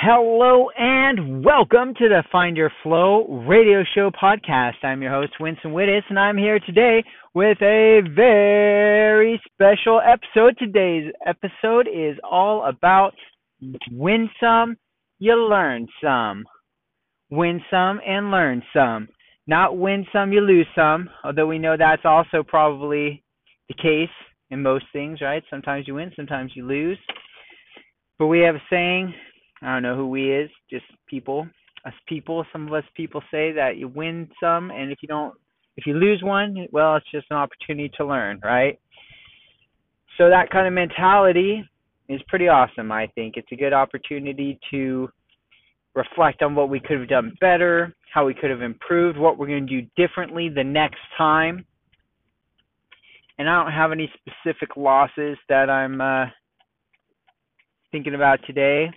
Hello and welcome to the Find Your Flow radio show podcast. I'm your host, Winston Wittis, and I'm here today with a very special episode. Today's episode is all about win some, you learn some. Win some and learn some. Not win some, you lose some, although we know that's also probably the case in most things, right? Sometimes you win, sometimes you lose. But we have a saying I don't know who we is, just people. Us people, some of us people say that you win some and if you don't if you lose one, well, it's just an opportunity to learn, right? So that kind of mentality is pretty awesome, I think. It's a good opportunity to reflect on what we could have done better, how we could have improved, what we're going to do differently the next time. And I don't have any specific losses that I'm uh, thinking about today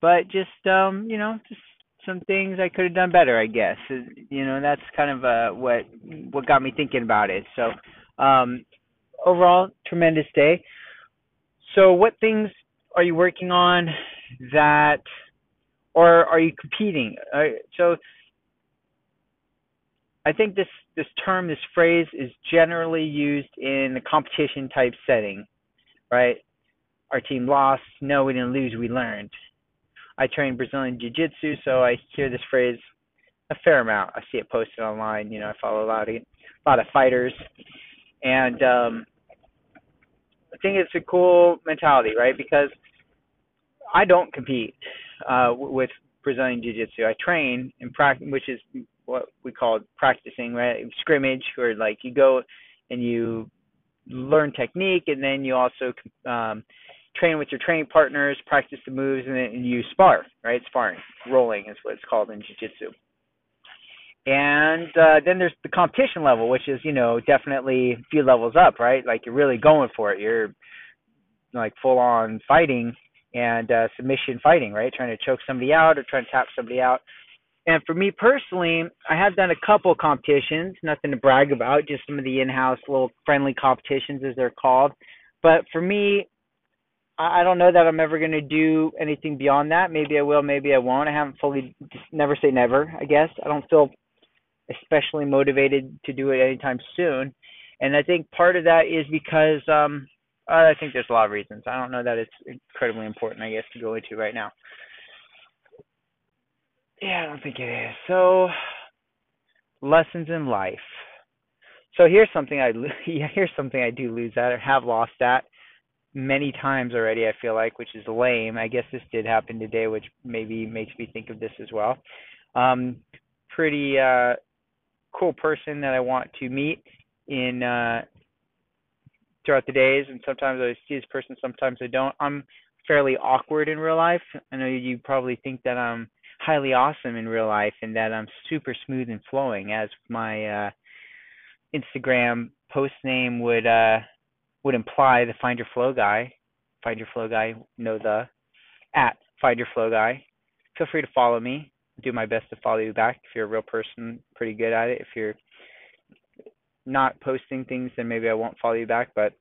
but just um, you know, just some things I could have done better, I guess. You know, that's kind of uh, what what got me thinking about it. So, um, overall, tremendous day. So, what things are you working on that, or are you competing? Uh, so, I think this this term, this phrase, is generally used in the competition type setting, right? Our team lost. No, we didn't lose. We learned I train Brazilian Jiu Jitsu, so I hear this phrase a fair amount. I see it posted online. You know, I follow a lot of a lot of fighters, and um, I think it's a cool mentality, right? Because I don't compete uh, with Brazilian Jiu Jitsu. I train in practice, which is what we call practicing, right? Scrimmage, where like you go and you learn technique, and then you also um, train with your training partners, practice the moves, and then you spar, right? Sparring, rolling is what it's called in jiu-jitsu. And uh, then there's the competition level, which is, you know, definitely a few levels up, right? Like you're really going for it. You're like full on fighting and uh, submission fighting, right? Trying to choke somebody out or trying to tap somebody out. And for me personally, I have done a couple competitions, nothing to brag about, just some of the in-house little friendly competitions as they're called. But for me, I don't know that I'm ever going to do anything beyond that. Maybe I will, maybe I won't. I haven't fully, never say never, I guess. I don't feel especially motivated to do it anytime soon. And I think part of that is because um I think there's a lot of reasons. I don't know that it's incredibly important, I guess, to go into right now. Yeah, I don't think it is. So, lessons in life. So here's something I here's something I do lose at or have lost at many times already, I feel like, which is lame. I guess this did happen today, which maybe makes me think of this as well. Um, pretty uh, cool person that I want to meet in uh, throughout the days, and sometimes I see this person, sometimes I don't. I'm fairly awkward in real life. I know you probably think that I'm highly awesome in real life and that I'm super smooth and flowing, as my uh, Instagram post name would uh, would imply the find your flow guy, find your flow guy, know the at find your flow guy. Feel free to follow me. Do my best to follow you back. If you're a real person, pretty good at it. If you're not posting things, then maybe I won't follow you back. But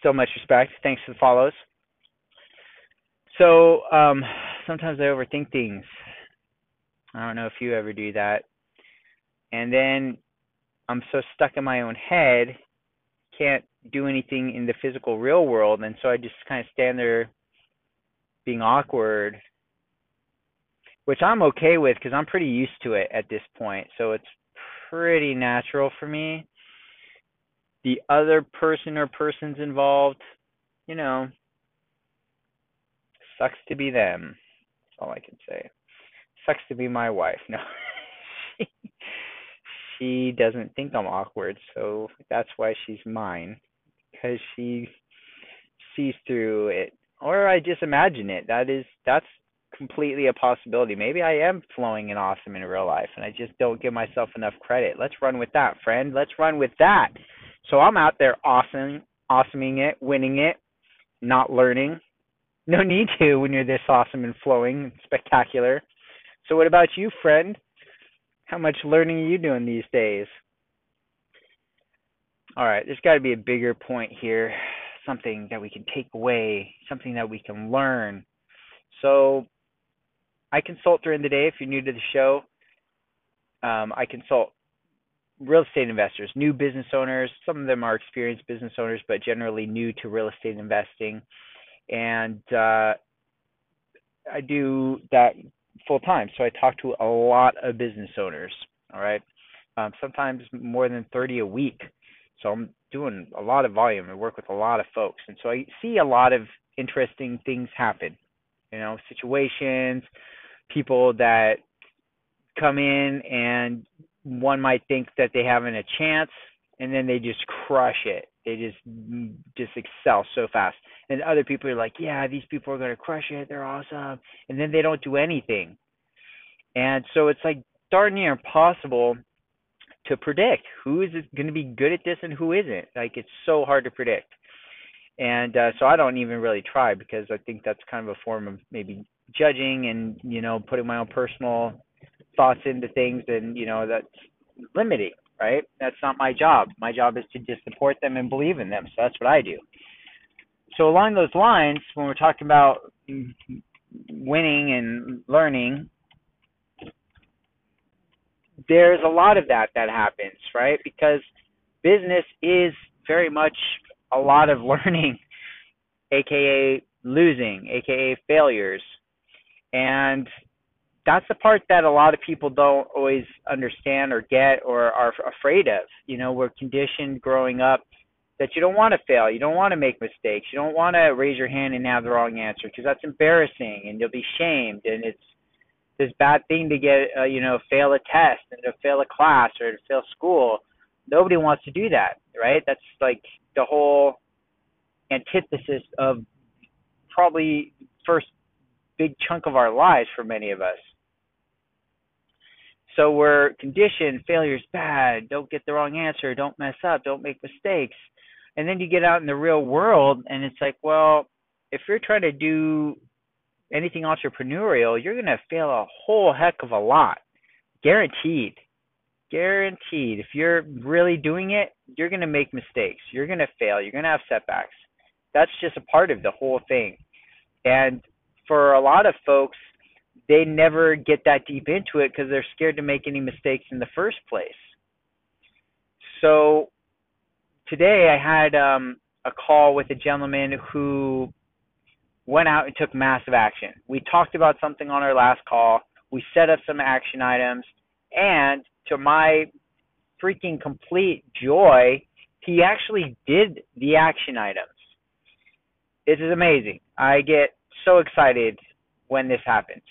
still, much respect. Thanks for the follows. So um, sometimes I overthink things. I don't know if you ever do that. And then I'm so stuck in my own head, can't do anything in the physical real world and so I just kind of stand there being awkward which I'm okay with cuz I'm pretty used to it at this point so it's pretty natural for me. The other person or persons involved you know sucks to be them. That's all I can say. Sucks to be my wife. No. She doesn't think I'm awkward so that's why she's mine because she sees through it or I just imagine it. That is that's completely a possibility. Maybe I am flowing and awesome in real life and I just don't give myself enough credit. Let's run with that, friend. Let's run with that. So I'm out there awesome awesoming it, winning it, not learning. No need to when you're this awesome and flowing and spectacular. So what about you, friend? How much learning are you doing these days? All right, there's got to be a bigger point here, something that we can take away, something that we can learn. So I consult during the day if you're new to the show. Um, I consult real estate investors, new business owners. Some of them are experienced business owners, but generally new to real estate investing. And uh, I do that full time. So I talk to a lot of business owners. All right. Um, sometimes more than 30 a week. So I'm doing a lot of volume. I work with a lot of folks. And so I see a lot of interesting things happen. You know, situations, people that come in and one might think that they haven't a chance and then they just crush it. They just just excel so fast. And other people are like, yeah, these people are going to crush it. They're awesome. And then they don't do anything. And so it's like darn near impossible to predict who is going to be good at this and who isn't. Like it's so hard to predict. And uh, so I don't even really try because I think that's kind of a form of maybe judging and you know putting my own personal thoughts into things and you know that's limiting right that's not my job my job is to just support them and believe in them so that's what i do so along those lines when we're talking about winning and learning there's a lot of that that happens right because business is very much a lot of learning aka losing aka failures and that's the part that a lot of people don't always understand or get or are afraid of. You know, we're conditioned growing up that you don't want to fail, you don't want to make mistakes, you don't want to raise your hand and have the wrong answer because that's embarrassing and you'll be shamed and it's this bad thing to get uh, you know fail a test and to fail a class or to fail school. Nobody wants to do that, right? That's like the whole antithesis of probably first big chunk of our lives for many of us. So we're conditioned, failure's bad, don't get the wrong answer, don't mess up, don't make mistakes. And then you get out in the real world and it's like, well, if you're trying to do anything entrepreneurial, you're going to fail a whole heck of a lot. Guaranteed. Guaranteed. If you're really doing it, you're going to make mistakes. You're going to fail. You're going to have setbacks. That's just a part of the whole thing. And for a lot of folks, they never get that deep into it because they're scared to make any mistakes in the first place. So today I had um, a call with a gentleman who went out and took massive action. We talked about something on our last call. We set up some action items, and to my freaking complete joy, he actually did the action items. This is amazing. I get so excited when this happens.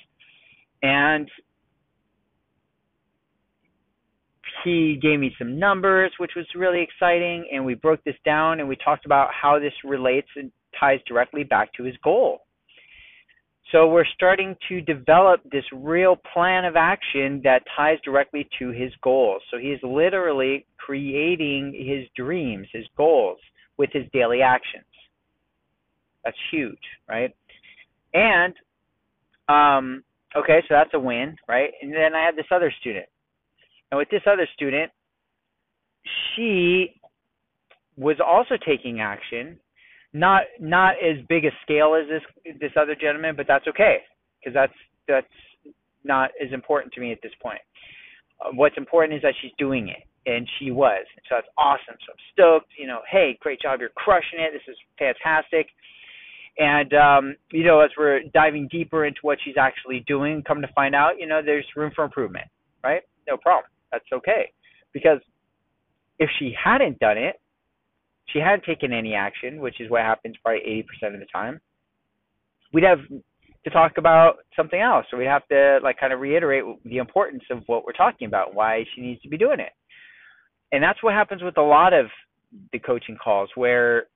And he gave me some numbers, which was really exciting. And we broke this down and we talked about how this relates ties directly back to his goal. So we're starting to develop this real plan of action that ties directly to his goals. So he's literally creating his dreams, his goals with his daily actions. That's huge, right? And um, okay, so that's a win, right? And then I have this other student. And with this other student, she was also taking action, not not as big a scale as this this other gentleman, but that's okay because that's that's not as important to me at this point. Uh, what's important is that she's doing it, and she was. So that's awesome. So I'm stoked. You know, hey, great job, you're crushing it. This is fantastic. And um, you know, as we're diving deeper into what she's actually doing, come to find out, you know, there's room for improvement, right? No problem. That's okay. Because if she hadn't done it, she hadn't taken any action, which is what happens probably 80% of the time, we'd have to talk about something else. So we'd have to like kind of reiterate the importance of what we're talking about, why she needs to be doing it. And that's what happens with a lot of the coaching calls where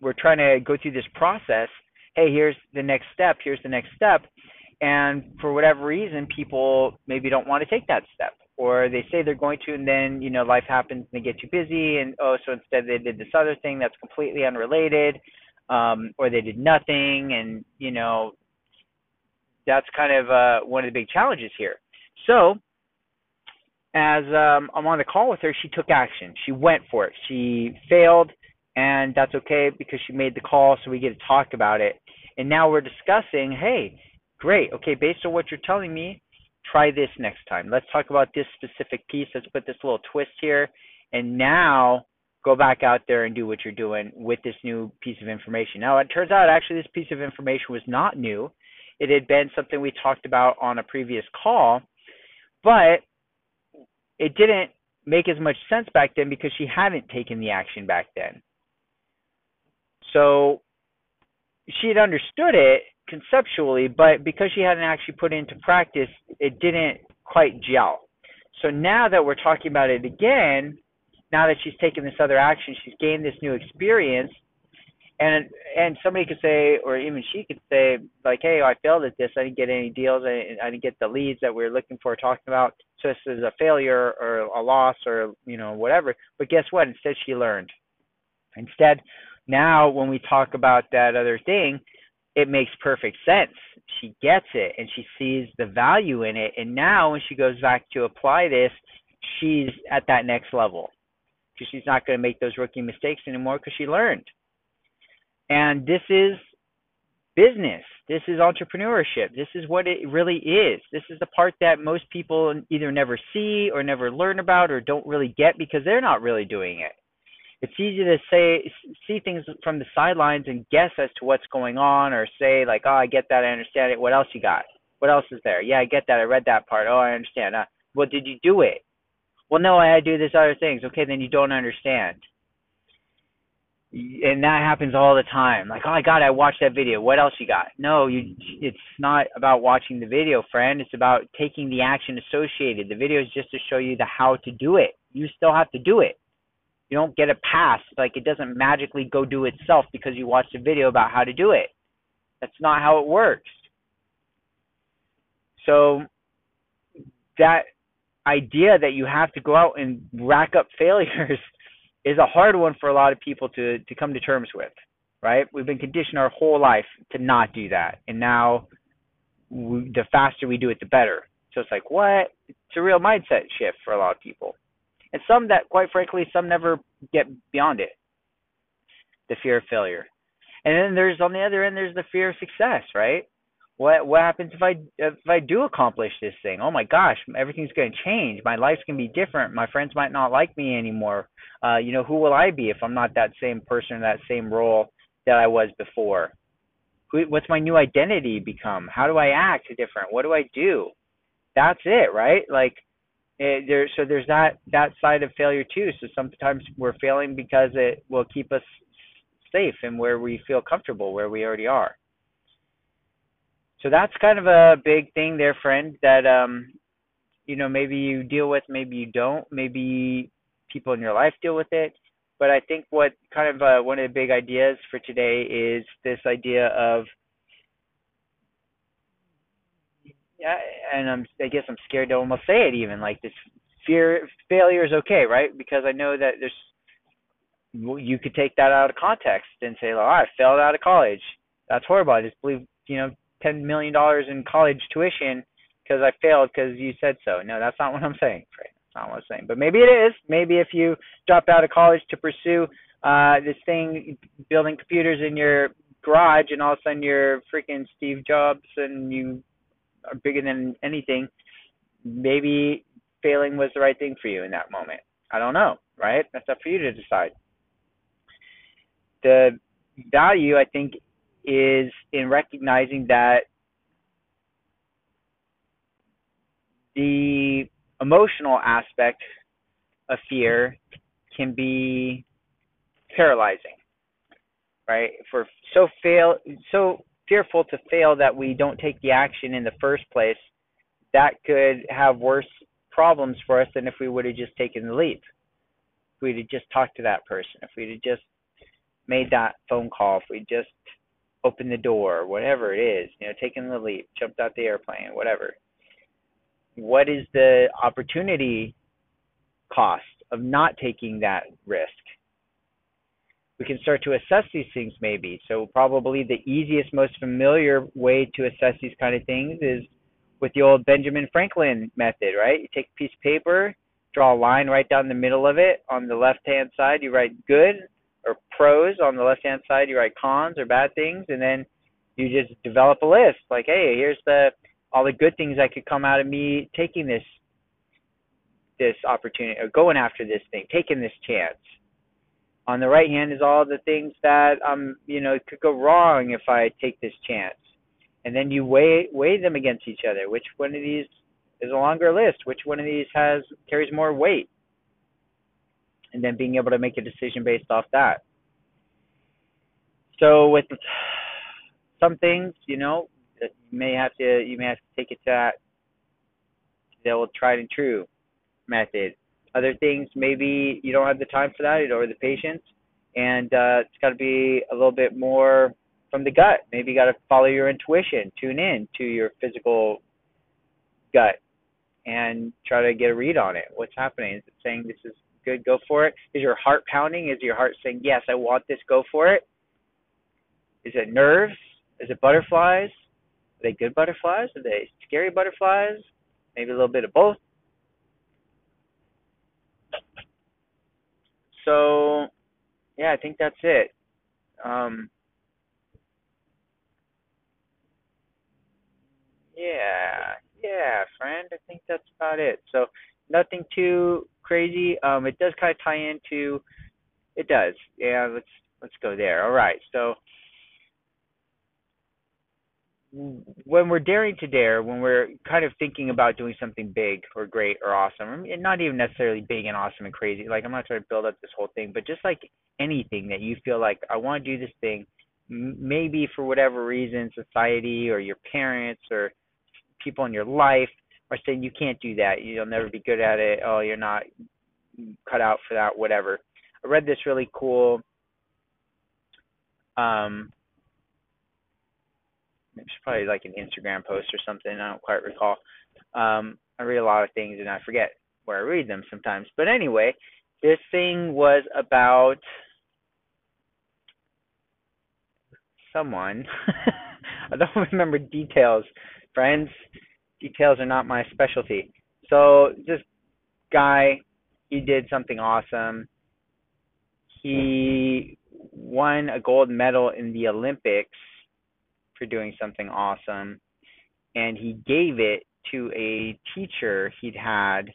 we're trying to go through this process. Hey, here's the next step. Here's the next step. And for whatever reason, people maybe don't want to take that step, or they say they're going to, and then you know life happens and they get too busy, and oh, so instead they did this other thing that's completely unrelated, um, or they did nothing, and you know that's kind of uh, one of the big challenges here. So as um, I'm on the call with her, she took action. She went for it. She failed and that's okay because she made the call, so we get to talk about it. And now we're discussing, hey, great. Okay, based on what you're telling me, try this next time. Let's talk about this specific piece. Let's put this little twist here. And now go back out there and do what you're doing with this new piece of information. Now, it turns out actually this piece of information was not new. It had been something we talked about on a previous call, but it didn't make as much sense back then because she hadn't taken the action back then. So she had understood it conceptually, but because she hadn't actually put it into practice, it didn't quite gel. So now that we're talking about it again, now that she's taken this other action, she's gained this new experience, and and somebody could say, or even she could say, like, hey, I failed at this. I didn't get any deals. I, I didn't get the leads that we were looking for, talking about. So this is a failure or a loss or you know whatever. But guess what? Instead, she learned. Instead, now when we talk about that other thing, it makes perfect sense. She gets it and she sees the value in it. And now when she goes back to apply this, she's at that next level because she's not going to make those rookie mistakes anymore because she learned. And this is business. This is entrepreneurship. This is what it really is. This is the part that most people either never see or never learn about or don't really get because they're not really doing it. It's easy to say see things from the sidelines and guess as to what's going on or say like, "Oh, I get that. I understand it. What else you got? What else is there? Yeah, I get that. I read that part. Oh, I understand. Uh, well, did you do it? Well, no, I do this other things. Okay, then you don't understand. And that happens all the time. Like, oh, I got it. I watched that video. What else you got? No, you. It's not about watching the video, friend. It's about taking the action associated. The video is just to show you the how to do it. You still have to do it. You don't get a pass. Like it doesn't magically go do itself because you watched a video about how to do it. That's not how it works. So that idea that you have to go out and rack up failures is a hard one for a lot of people to to come to terms with right we've been conditioned our whole life to not do that and now we, the faster we do it the better so it's like what it's a real mindset shift for a lot of people and some that quite frankly some never get beyond it the fear of failure and then there's on the other end there's the fear of success right what what happens if I if I do accomplish this thing? Oh my gosh, everything's going to change. My life's going to be different. My friends might not like me anymore. Uh, you know, who will I be if I'm not that same person, in that same role that I was before? Who, what's my new identity become? How do I act different? What do I do? That's it, right? Like it, there, so there's that that side of failure too. So sometimes we're failing because it will keep us safe and where we feel comfortable, where we already are so that's kind of a big thing there, friend. That um, you know, maybe you deal with, maybe you don't. Maybe people in your life deal with it. But I think what kind of uh, one of the big ideas for today is this idea of, yeah, and I'm, I guess I'm scared to almost say it even like this fear failure is okay, right? Because I know that there's you could take that out of context and say, "Oh, I failed out of college. That's horrible. I just believe, you know, ten million dollars in college tuition because I failed because you said so. No, that's not what I'm saying. Right? That's not what I'm saying. But maybe it is. Maybe if you dropped out of college to pursue uh, this thing, building computers in your garage, and all of a sudden you're freaking Steve Jobs and you are bigger than anything, maybe failing was the right thing for you in that moment. I don't know, right? That's up for you to decide. The value, I think, is in recognizing that the emotional aspect of fear can be paralyzing right we're so fail so fearful to fail that we don't take the action in the first place that could have worse problems for us than if we would have just taken the leap if we'd have just talked to that person if we'd have just made that phone call if we just opened the door, whatever it is, you know, taken the leap, jumped out the airplane, whatever. What is the opportunity cost of not taking that risk? We can start to assess these things maybe. So probably the easiest, most familiar way to assess these kind of things is with the old Benjamin Franklin method, right? You take a piece of paper, draw a line right down the middle of it. On the left hand side, you write good or pros on the left hand side you write cons or bad things and then You just develop a list like, hey, here's the all the good things that could come out of me taking this this opportunity or going after this thing, taking this chance. On the right hand is all the things that um you know could go wrong if I take this chance. And then you weigh weigh them against each other. Which one of these is a longer list? Which one of these has carries more weight? And then being able to make a decision based off that. So with some things, you know, you may have to you may have to take it to that the old tried and true method. Other things, maybe you don't have the time for that or the patience, and uh, it's got to be a little bit more from the gut. Maybe you got to follow your intuition, tune in to your physical gut, and try to get a read on it. What's happening? Is it saying this is good? Go for it. Is your heart pounding? Is your heart saying yes, I want this? Go for it. Is it nerves? Is it butterflies? Are they good butterflies? Are they scary butterflies? Maybe a little bit of both. So, yeah, I think that's it. Um, yeah, yeah, friend. I think that's about it. So, nothing too crazy. Um, it does kind of tie into. It does. Yeah, let's let's go there. All right. So when we're daring to dare, when we're kind of thinking about doing something big or great or awesome, and not even necessarily big and awesome and crazy, like I'm not trying to build up this whole thing, but just like anything that you feel like I want to do this thing, maybe for whatever reason, society or your parents or people in your life are saying you can't do that, you'll never be good at it, oh, you're not cut out for that, whatever. I read this really cool um it's probably like an Instagram post or something. I don't quite recall. Um, I read a lot of things and I forget where I read them sometimes. But anyway, this thing was about someone. I don't remember details, friends. Details are not my specialty. So this guy, he did something awesome. He won a gold medal in the Olympics for doing something awesome and he gave it to a teacher he'd had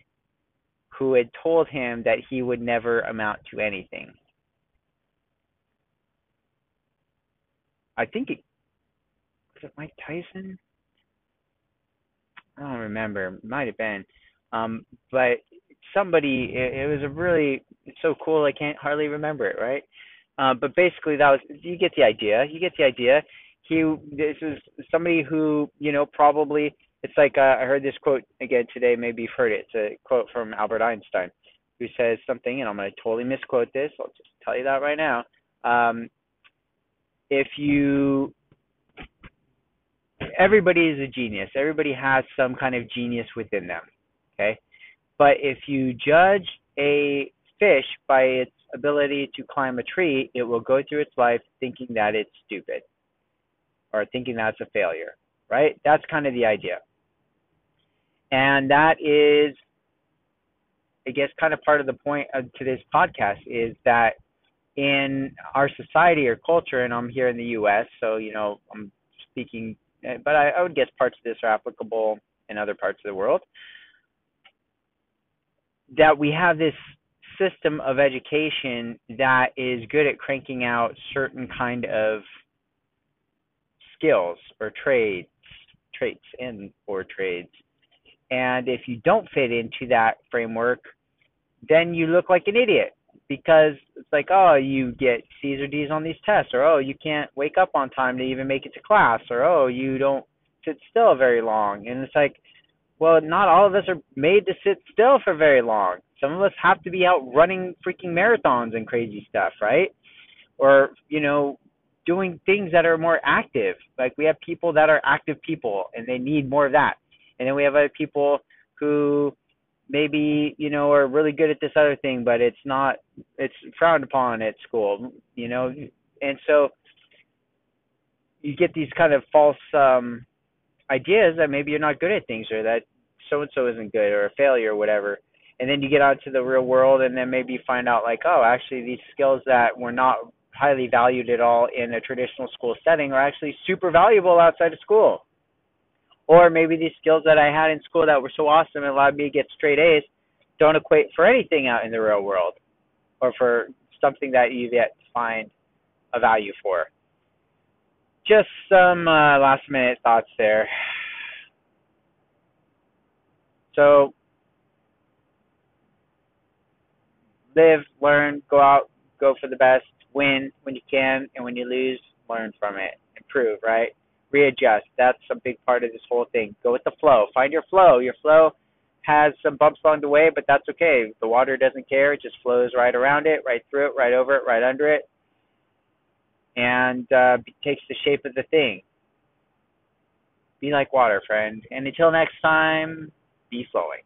who had told him that he would never amount to anything. I think it was it Mike Tyson? I don't remember. Might have been. Um, but somebody it, it was a really so cool I can't hardly remember it, right? Uh, but basically that was you get the idea. You get the idea he this is somebody who you know probably it's like uh, I heard this quote again today. Maybe you've heard it. It's a quote from Albert Einstein, who says something, and I'm going to totally misquote this. I'll just tell you that right now. Um, if you everybody is a genius. Everybody has some kind of genius within them. Okay, but if you judge a fish by its ability to climb a tree, it will go through its life thinking that it's stupid or thinking that's a failure, right? That's kind of the idea. And that is, I guess, kind of part of the point of today's podcast is that in our society or culture, and I'm here in the U.S., so, you know, I'm speaking, but I, I would guess parts of this are applicable in other parts of the world, that we have this system of education that is good at cranking out certain kind of skills or trades, traits and or trades. And if you don't fit into that framework, then you look like an idiot because it's like, oh, you get C's or D's on these tests, or oh, you can't wake up on time to even make it to class, or oh, you don't sit still very long. And it's like, well, not all of us are made to sit still for very long. Some of us have to be out running freaking marathons and crazy stuff, right? Or, you know, doing things that are more active. Like we have people that are active people and they need more of that. And then we have other people who maybe, you know, are really good at this other thing, but it's not it's frowned upon at school, you know. And so you get these kind of false um ideas that maybe you're not good at things or that so and so isn't good or a failure or whatever. And then you get out to the real world and then maybe find out like, oh, actually these skills that were not highly valued at all in a traditional school setting are actually super valuable outside of school. Or maybe these skills that I had in school that were so awesome and allowed me to get straight A's don't equate for anything out in the real world or for something that you've yet find a value for. Just some uh, last minute thoughts there. So, live, learn, go out, go for the best, win when you can, and when you lose, learn from it, improve, right? Readjust. That's a big part of this whole thing. Go with the flow. Find your flow. Your flow has some bumps along the way, but that's okay. The water doesn't care. It just flows right around it, right through it, right over it, right under it, and uh, takes the shape of the thing. Be like water, friend. And until next time, be flowing.